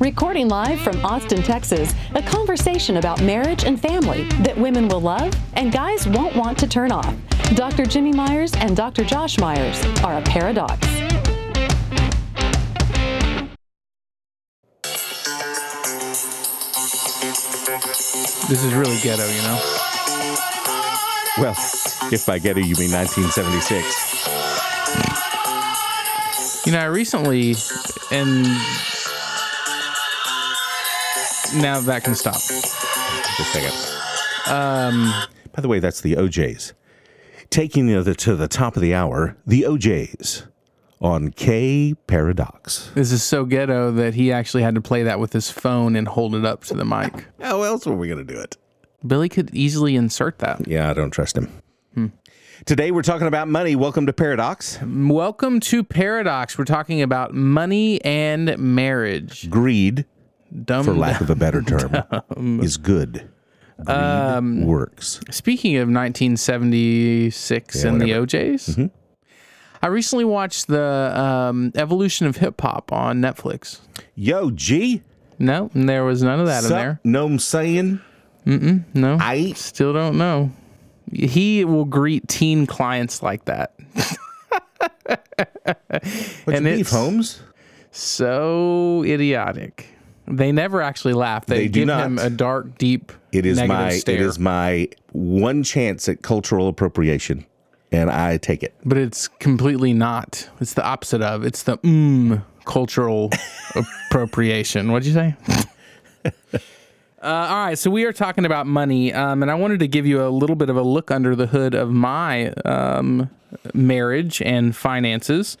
Recording live from Austin, Texas, a conversation about marriage and family that women will love and guys won't want to turn off. Dr. Jimmy Myers and Dr. Josh Myers are a paradox. This is really ghetto, you know? Well, if by ghetto you mean 1976. You know, I recently, and now that can stop. Just a second. Um, by the way, that's the O'Jays. Taking to the, to the top of the hour, the O'Jays on K Paradox. This is so ghetto that he actually had to play that with his phone and hold it up to the mic. How else were we going to do it? Billy could easily insert that. Yeah, I don't trust him. Today we're talking about money. Welcome to Paradox. Welcome to Paradox. We're talking about money and marriage. Greed, Dumb. for lack of a better term, is good. Greed works. Speaking of 1976 Yeah, and the whatever. O'Jays, I recently watched the um, evolution of hip hop on Netflix. Yo, G. No, there was none of that in there. No, I'm saying? No, I still don't know. He will greet teen clients like that. What's And beef, Holmes? So idiotic. They never actually laugh. They, They do give not. him a dark, deep, It is my stare. it is my one chance at cultural appropriation, and I take it. but it's completely not. It's the opposite of. It's the mm cultural appropriation. What'd you say? Uh, all right, so we are talking about money, um, and I wanted to give you a little bit of a look under the hood of my um, marriage and finances.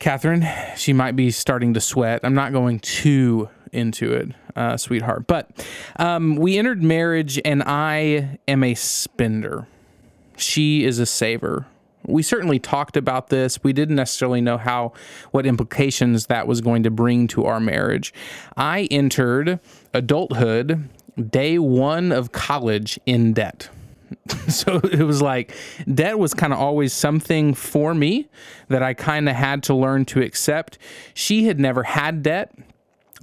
Catherine, she might be starting to sweat. I'm not going too into it, uh, sweetheart. But um, we entered marriage, and I am a spender. She is a saver. We certainly talked about this. We didn't necessarily know how, what implications that was going to bring to our marriage. I entered adulthood day one of college in debt. so it was like debt was kind of always something for me that I kind of had to learn to accept. She had never had debt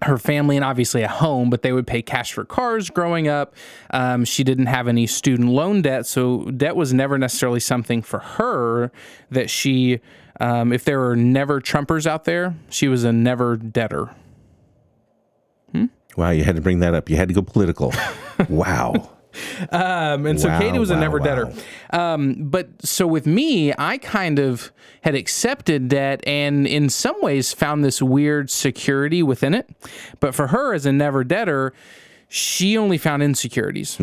her family and obviously a home, but they would pay cash for cars growing up. Um, she didn't have any student loan debt, so debt was never necessarily something for her that she. Um, if there were never Trumpers out there, she was a never debtor. Wow, you had to bring that up. You had to go political. wow. Um, and so Wow, Katie was a never wow. debtor. Um, but so with me, I kind of had accepted debt and in some ways found this weird security within it. But for her as a never debtor, she only found insecurities.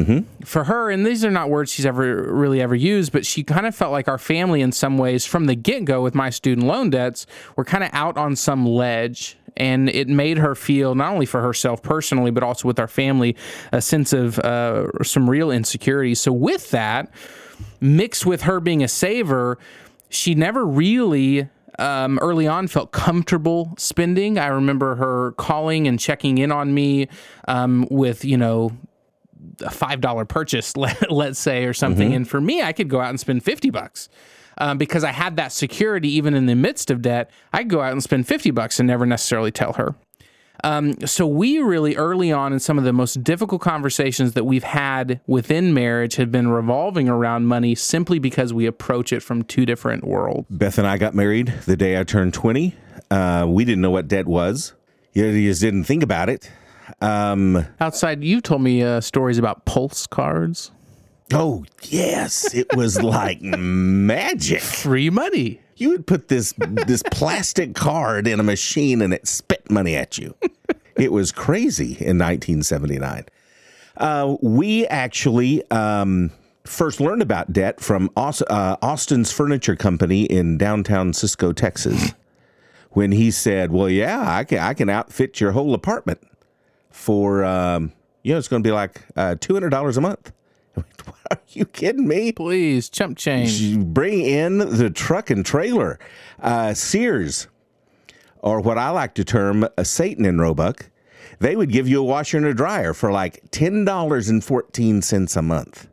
For her, and these are not words she's ever really ever used, but she kind of felt like our family in some ways from the get go with my student loan debts were kind of out on some ledge. And it made her feel, not only for herself personally, but also with our family, a sense of uh, some real insecurity. So, with that, mixed with her being a saver, she never really um, early on felt comfortable spending. I remember her calling and checking in on me um, with, you know, a five dollar purchase, let, let's say, or something. And for me, I could go out and spend fifty bucks. Um, because I had that security even in the midst of debt, I could go out and spend 50 bucks and never necessarily tell her. Um, so we really early on in some of the most difficult conversations that we've had within marriage have been revolving around money simply because we approach it from two different worlds. Beth and I got married the day I turned 20. Uh, we didn't know what debt was. You you just didn't think about it. Um, Outside, you've told me uh, stories about pulse cards, oh, yes. It was like magic. free money. You would put this this plastic card in a machine and it spit money at you. It was crazy in 1979. Uh, we actually um, first learned about debt from Aus- uh, Austin's Furniture Company in downtown Cisco, Texas, when he said, "Well, yeah, I can I can outfit your whole apartment for, um, you know, it's going to be like uh, $200 a month. Are you kidding me? Please, chump change. Bring in the truck and trailer. Uh, Sears, or what I like to term a Satan in Roebuck, they would give you a washer and a dryer for like $10.14 a month.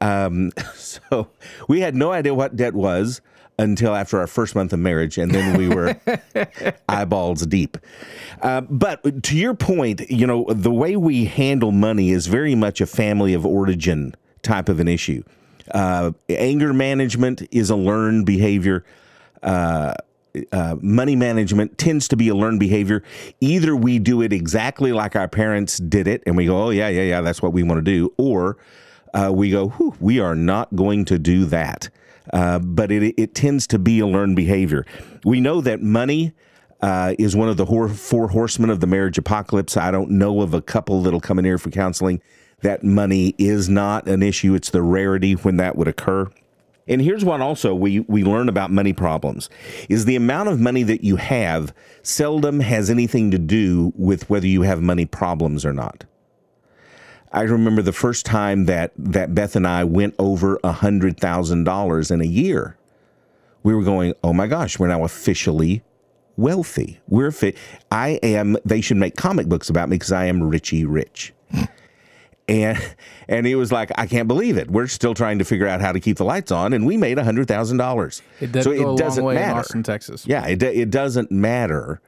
Um, so we had no idea what debt was until after our first month of marriage, and then we were eyeballs deep. Uh, but to your point, you know, the way we handle money is very much a family of origin type of an issue. Uh, anger management is a learned behavior. Uh, uh, money management tends to be a learned behavior. Either we do it exactly like our parents did it, and we go, "Oh yeah, yeah, yeah, that's what we want to do," or uh, we go, "We are not going to do that." Uh, but it, it tends to be a learned behavior. We know that money uh, is one of the four horsemen of the marriage apocalypse. I don't know of a couple that'll come in here for counseling that money is not an issue. It's the rarity when that would occur. And here's what also we, we learn about money problems is the amount of money that you have seldom has anything to do with whether you have money problems or not. I remember the first time that, that Beth and I went over $100,000 in a year. We were going, oh my gosh, we're now officially wealthy. We're fit. I am, they should make comic books about me because I am Richie Rich. And and he was like, I can't believe it. We're still trying to figure out how to keep the lights on, and we made a hundred thousand dollars. So it doesn't matter. in Austin, Texas. Yeah, it it doesn't matter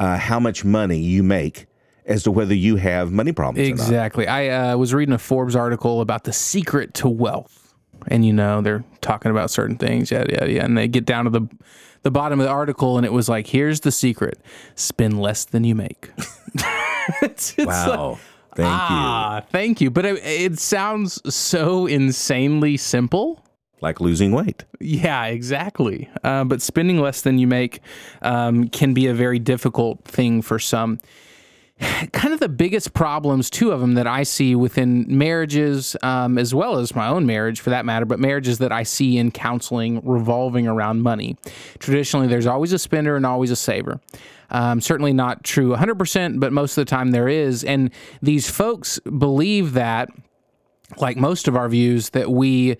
uh, how much money you make as to whether you have money problems or not. Exactly. I uh, was reading a Forbes article about the secret to wealth, and you know they're talking about certain things, yeah, yeah, yeah, and they get down to the the bottom of the article, and it was like, "Here's the secret: spend less than you make." it's, it's Wow. like, Thank ah, thank you. But it, it sounds so insanely simple. Like losing weight. Yeah, exactly. Uh, but spending less than you make um, can be a very difficult thing for some. Kind of the biggest problems, two of them that I see within marriages, um, as well as my own marriage for that matter, but marriages that I see in counseling revolving around money. Traditionally, there's always a spender and always a saver. Um, certainly not true 100%, but most of the time there is. And these folks believe that like most of our views, that we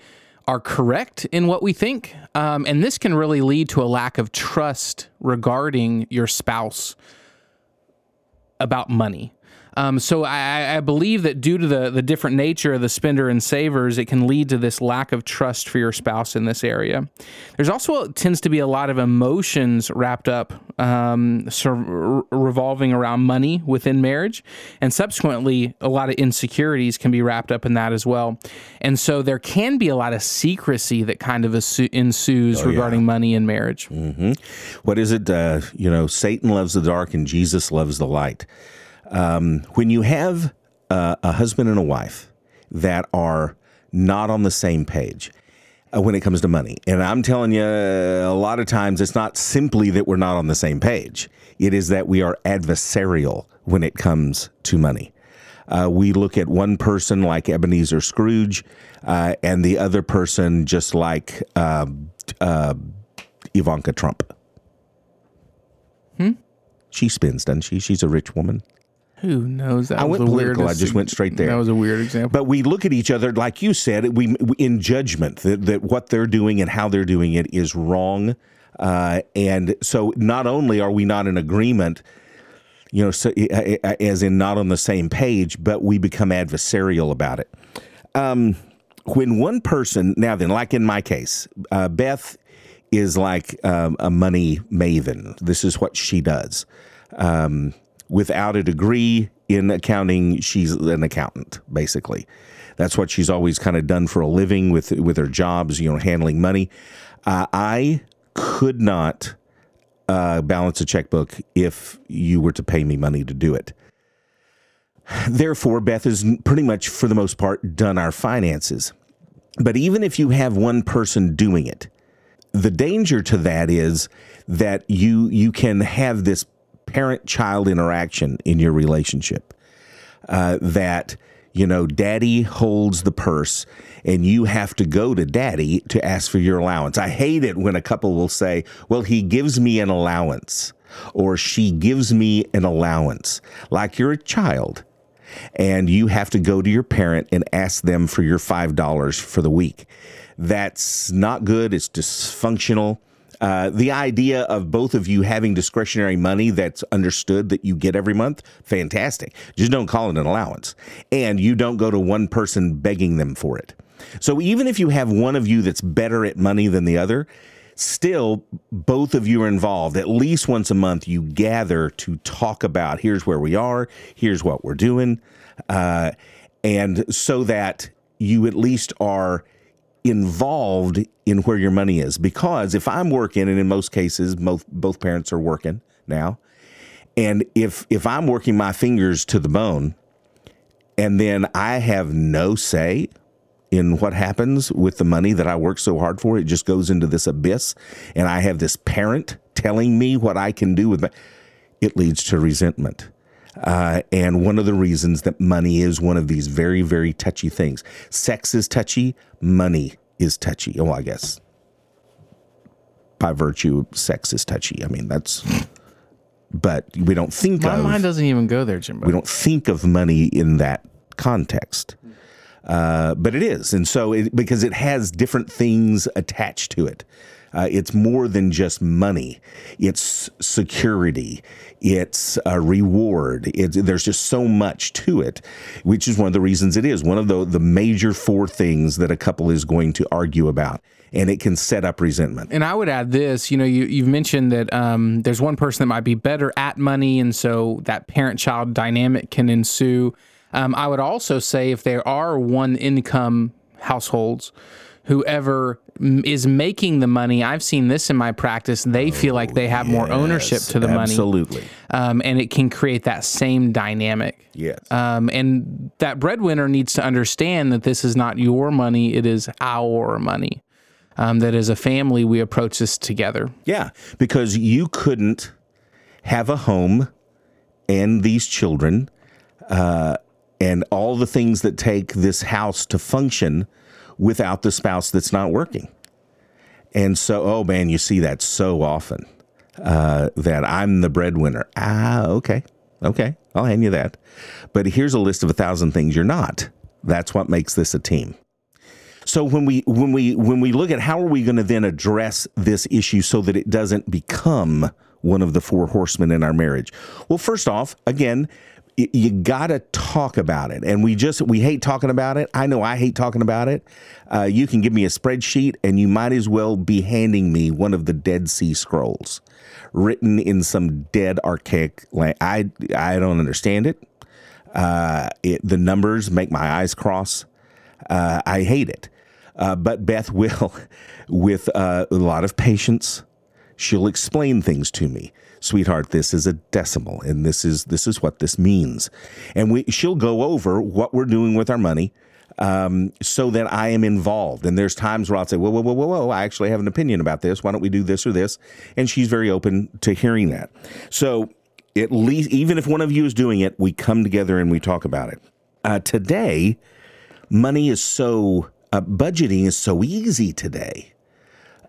are correct in what we think. Um, and this can really lead to a lack of trust regarding your spouse about money. Um, so I, I believe that due to the, the different nature of the spender and savers, it can lead to this lack of trust for your spouse in this area. There's also tends to be a lot of emotions wrapped up, um, re- revolving around money within marriage, and subsequently a lot of insecurities can be wrapped up in that as well. And so there can be a lot of secrecy that kind of assu- ensues regarding money in marriage. What is it? Uh, you know, Satan loves the dark and Jesus loves the light. Um, when you have uh, a husband and a wife that are not on the same page uh, when it comes to money, and I'm telling you, a lot of times it's not simply that we're not on the same page, it is that we are adversarial when it comes to money. Uh, we look at one person like Ebenezer Scrooge, uh, and the other person just like uh, uh, Ivanka Trump. Hmm? She spins, doesn't she? She's a rich woman. Who knows? That I was went political. I just went straight there. That was a weird example. But we look at each other, like you said, we in judgment that, that what they're doing and how they're doing it is wrong. Uh, and so not only are we not in agreement, you know, so, uh, uh, as in not on the same page, but we become adversarial about it. Um, when one person, now then, like in my case, uh, Beth is like um, a money maven. This is what she does. Um, without a degree in accounting, she's an accountant, basically. That's what she's always kind of done for a living with with her jobs, you know, handling money. Uh, I could not uh, balance a checkbook if you were to pay me money to do it. Therefore, Beth has pretty much, for the most part, done our finances. But even if you have one person doing it, the danger to that is that you you can have this parent child interaction in your relationship uh, that you know, daddy holds the purse and you have to go to daddy to ask for your allowance. I hate it when a couple will say, well, he gives me an allowance or she gives me an allowance, like you're a child and you have to go to your parent and ask them for your $5 for the week. That's not good. It's dysfunctional. Uh, the idea of both of you having discretionary money that's understood that you get every month, fantastic. Just don't call it an allowance. And you don't go to one person begging them for it. So even if you have one of you that's better at money than the other, still both of you are involved. At least once a month, you gather to talk about here's where we are, here's what we're doing. Uh, and so that you at least are involved in where your money is. Because if I'm working, and in most cases, both both parents are working now, and if if I'm working my fingers to the bone, and then I have no say in what happens with the money that I work so hard for, it just goes into this abyss, and I have this parent telling me what I can do with my, it leads to resentment. Uh, and one of the reasons that money is one of these very, very touchy things. Sex is touchy, money is touchy. Oh, I guess by virtue, sex is touchy. I mean, that's, but we don't think My of, mind doesn't even go there, Jimbo. we don't think of money in that context. Uh, but it is. And so, it, because it has different things attached to it. Uh, it's more than just money. It's security. It's a reward. It's, there's just so much to it, which is one of the reasons it is one of the, the major four things that a couple is going to argue about. And it can set up resentment. And I would add this, you know, you, you've mentioned that um, there's one person that might be better at money, and so that parent child dynamic can ensue. Um, I would also say if there are one income households, whoever is making the money, I've seen this in my practice, they feel like they have more ownership to the money. Absolutely. Um, and it can create that same dynamic. Yes. Um, and that breadwinner needs to understand that this is not your money, it is our money. Um, that as a family, we approach this together. Yeah, because you couldn't have a home and these children uh, and all the things that take this house to function without the spouse that's not working. And so, oh man, you see that so often uh, that I'm the breadwinner. Ah, okay, okay, I'll hand you that. But here's a list of a thousand things you're not. That's what makes this a team. So when we when we when we look at how are we going to then address this issue so that it doesn't become one of the four horsemen in our marriage? Well, first off, again, you got to talk about it, and we just we hate talking about it. I know I hate talking about it. Uh, you can give me a spreadsheet, and you might as well be handing me one of the Dead Sea Scrolls, written in some dead archaic language. I I don't understand it. Uh, it the numbers make my eyes cross. Uh, I hate it. Uh, but Beth will, with uh, a lot of patience, she'll explain things to me. Sweetheart, this is a decimal, and this is this is what this means, and we she'll go over what we're doing with our money, um, so that I am involved. And there's times where I'll say, whoa, whoa, whoa, whoa, whoa, I actually have an opinion about this. Why don't we do this or this? And she's very open to hearing that. So at least, even if one of you is doing it, we come together and we talk about it. Uh, today, money is so uh, budgeting is so easy today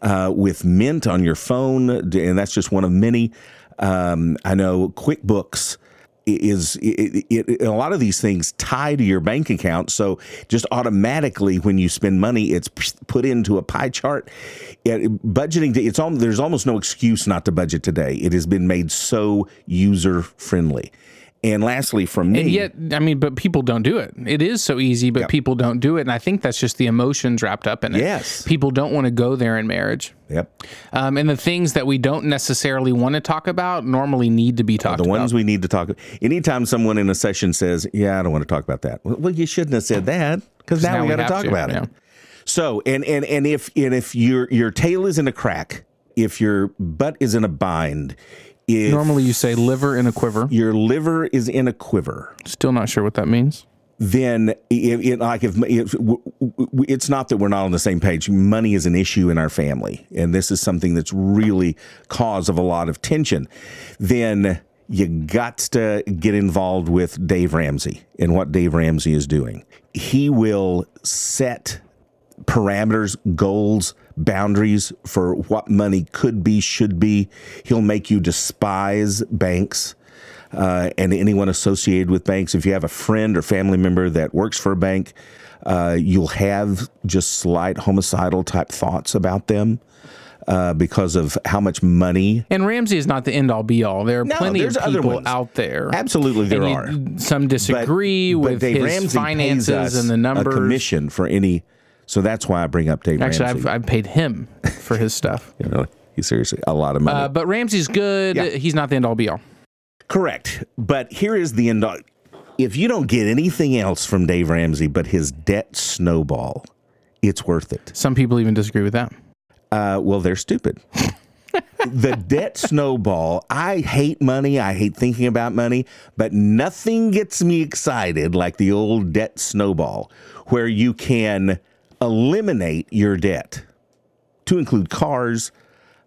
uh, with Mint on your phone, and that's just one of many. Um, I know QuickBooks is it, it, it, a lot of these things tie to your bank account, so just automatically when you spend money, it's put into a pie chart. Budgeting, it's all, there's almost no excuse not to budget today. It has been made so user friendly. And lastly, from me, And yet, I mean, but people don't do it. It is so easy, but people don't do it. And I think that's just the emotions wrapped up in it. Yes. People don't want to go there in marriage. yep, Um, and the things that we don't necessarily want to talk about normally need to be talked about. the about. ones we need to talk. Anytime someone in a session says, "Yeah, I don't want to talk about that," well, well you shouldn't have said that because now, now we we got to talk about yeah. it. So, and and and if and if your your tail is in a crack, if your butt is in a bind, if Normally, you say liver in a quiver. your liver is in a quiver, Still not sure what that means. then it, it, like if, if w- w- it's not that we're not on the same page money is an issue in our family and this is something that's really cause of a lot of tension then you got to get involved with Dave Ramsey and what Dave Ramsey is doing. He will set parameters, goals, boundaries for what money could be, should be. He'll make you despise banks. Uh, and anyone associated with banks. If you have a friend or family member that works for a bank, uh, you'll have just slight homicidal type thoughts about them uh, because of how much money. And Ramsey is not the end all be all. There are No, plenty of people out there. Absolutely, there you- are. Some disagree but with Dave his Ramsey finances and the numbers. A commission for any. So that's why I bring up Dave Actually, Ramsey. I've, I've paid him for his stuff. you know, he seriously a lot of money. Uh, but Ramsey's good. Yeah. He's not the end all be all. Correct. But here is the end all. If you don't get anything else from Dave Ramsey but his debt snowball, it's worth it. Some people even disagree with that. Uh, well, they're stupid. the debt snowball. I hate money. I hate thinking about money, but nothing gets me excited like the old debt snowball, where you can eliminate your debt to include cars,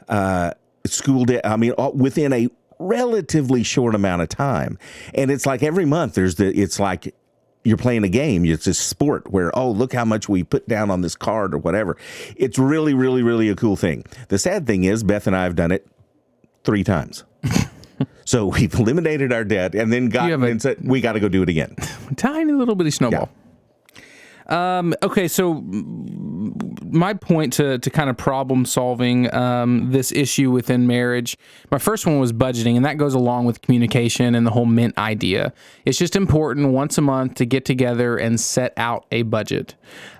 uh, school debt. I mean, all, within a relatively short amount of time. And it's like every month there's the, it's like you're playing a game. It's a sport where, oh, look how much we put down on this card or whatever. It's really, really, really a cool thing. The sad thing is, Beth and I have done it three times. so we've eliminated our debt and then got and said, we got to go do it again. Tiny little bitty snowball. Um, okay, so my point to, to kind of problem solving um, this issue within marriage, my first one was budgeting, and that goes along with communication and the whole mint idea. It's just important once a month to get together and set out a budget.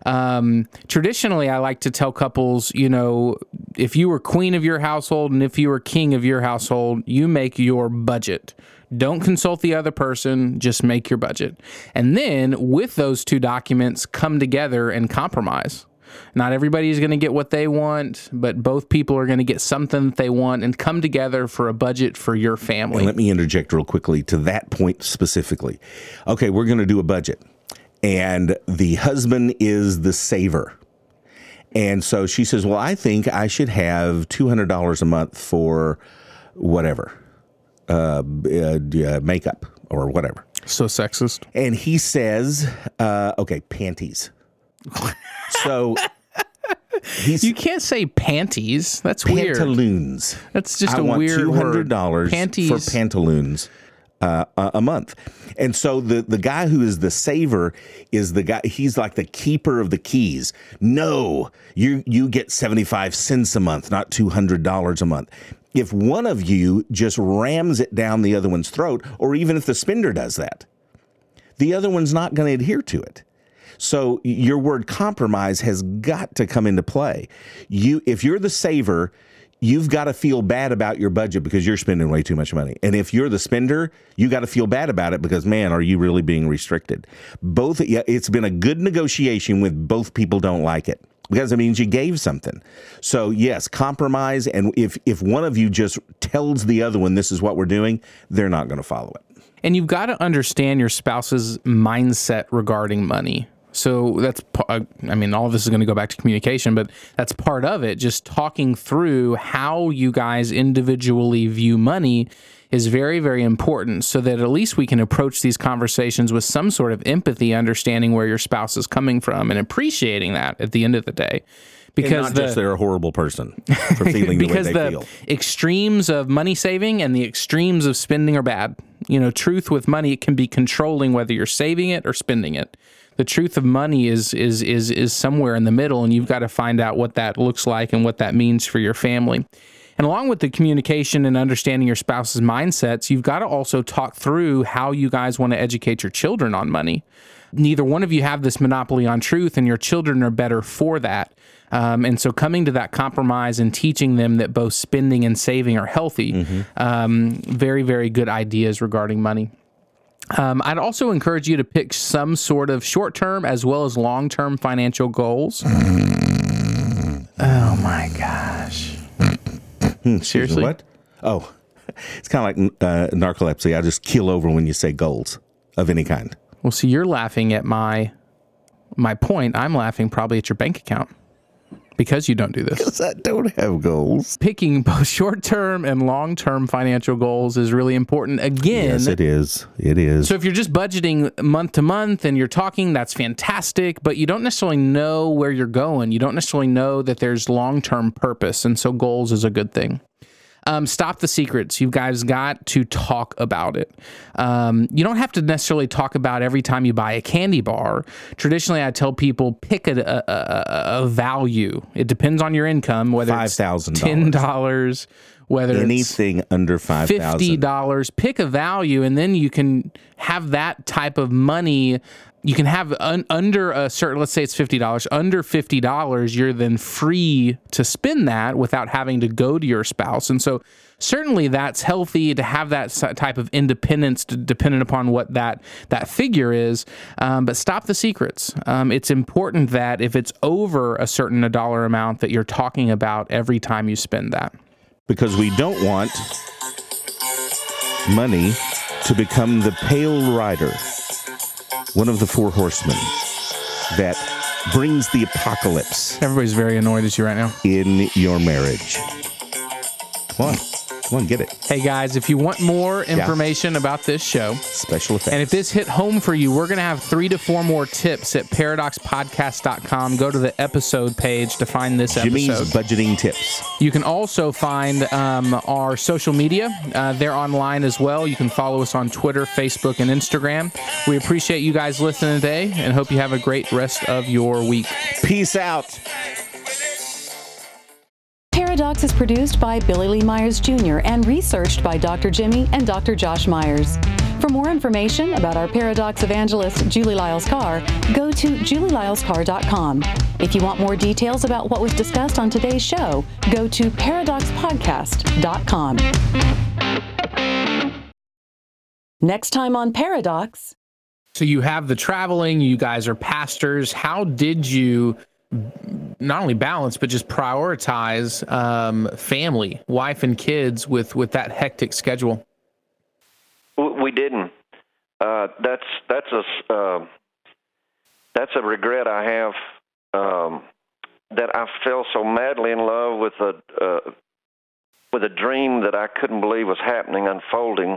Um, traditionally, I like to tell couples, you know, if you were queen of your household and if you were king of your household, you make your budget. Don't consult the other person, just make your budget. And then with those two documents, come together and compromise. Not everybody is going to get what they want, but both people are going to get something that they want and come together for a budget for your family. And let me interject real quickly to that point specifically. Okay, we're going to do a budget, and the husband is the saver. And so she says, Well, I think I should have $200 a month for whatever, uh, uh, uh, makeup or whatever. So sexist. And he says, uh, Okay, panties. so he's You can't say panties. That's weird. pantaloons. That's just I a weird two hundred dollars word. Panties. for pantaloons uh, a, month. And so the the guy who is the saver is the guy. He's like the keeper of the keys. No, you you get seventy five cents a month, not two hundred dollars a month. If one of you just rams it down the other one's throat, or even if the spender does that, the other one's not going to adhere to it. So your word compromise has got to come into play. You if you're the saver, you've got to feel bad about your budget because you're spending way too much money. And if you're the spender, you got to feel bad about it because man, are you really being restricted? Both it's been a good negotiation with both people don't like it. Because it means you gave something. So yes, compromise and if if one of you just tells the other one this is what we're doing, they're not going to follow it. And you've got to understand your spouse's mindset regarding money. So that's, uh, I mean, all of this is going to go back to communication, but that's part of it. Just talking through how you guys individually view money is very, very important so that at least we can approach these conversations with some sort of empathy, understanding where your spouse is coming from and appreciating that at the end of the day. And Because not the, just they're a horrible person for feeling the way because they the feel. extremes of money saving and the extremes of spending are bad. You know, truth with money it can be controlling whether you're saving it or spending it. The truth of money is is is is somewhere in the middle, and you've got to find out what that looks like and what that means for your family. And along with the communication and understanding your spouse's mindsets, you've got to also talk through how you guys want to educate your children on money. Neither one of you have this monopoly on truth, and your children are better for that. Um, and so, coming to that compromise and teaching them that both spending and saving are healthy, um, very, very good ideas regarding money. Um, I'd also encourage you to pick some sort of short term as well as long term financial goals. oh my gosh. Seriously? What? Oh, it's kind of like uh, narcolepsy. I just keel over when you say goals of any kind. Well, see, you're laughing at my my point. I'm laughing probably at your bank account. Because you don't do this. Because I don't have goals. Picking both short term and long term financial goals is really important. Again, Yes, it is. It is. So if you're just budgeting month to month and you're talking, that's fantastic, but you don't necessarily know where you're going. You don't necessarily know that there's long term purpose. And so goals is a good thing. Um, stop the secrets. You guys got to talk about it. Um, you don't have to necessarily talk about every time you buy a candy bar. Traditionally, I tell people pick a, a, a, a value. It depends on your income, whether it's $5,000. ten dollars, whether it's Anything under five fifty thousand. dollars. Pick a value, and then you can have that type of money. You can have un, under a certain, let's say it's fifty dollars. Under fifty dollars, you're then free to spend that without having to go to your spouse. And so, certainly, that's healthy to have that type of independence, dependent upon what that that figure is. Um, but stop the secrets. Um, it's important that if it's over a certain dollar amount, that you're talking about every time you spend that. because we don't want money to become the pale rider, one of the four horsemen that brings the apocalypse Everybody's very annoyed at you right now. in your marriage. Come on, come on, get it. Hey guys, if you want more information about this show, Special effects. and if this hit home for you, we're going to have three to four more tips at paradoxpodcast.com. Go to the episode page to find this Jimmy's episode. budgeting tips. You can also find um, our social media. Uh, they're online as well. You can follow us on Twitter, Facebook, and Instagram. We appreciate you guys listening today and hope you have a great rest of your week. Peace out. Paradox is produced by Billy Lee Myers Jr. and researched by Dr. Jimmy and Dr. Josh Myers. For more information about our Paradox evangelist, Julie Lyles Carr, go to julielylescarr.com. If you want more details about what was discussed on today's show, go to paradoxpodcast.com. Next time on Paradox. So you have the traveling, you guys are pastors. How did you not only balance but just prioritize um, family, wife and kids with with that hectic schedule? We didn't. Uh, that's that's a uh, that's a regret I have um, that I fell so madly in love with a uh, with a dream that I couldn't believe was happening, unfolding,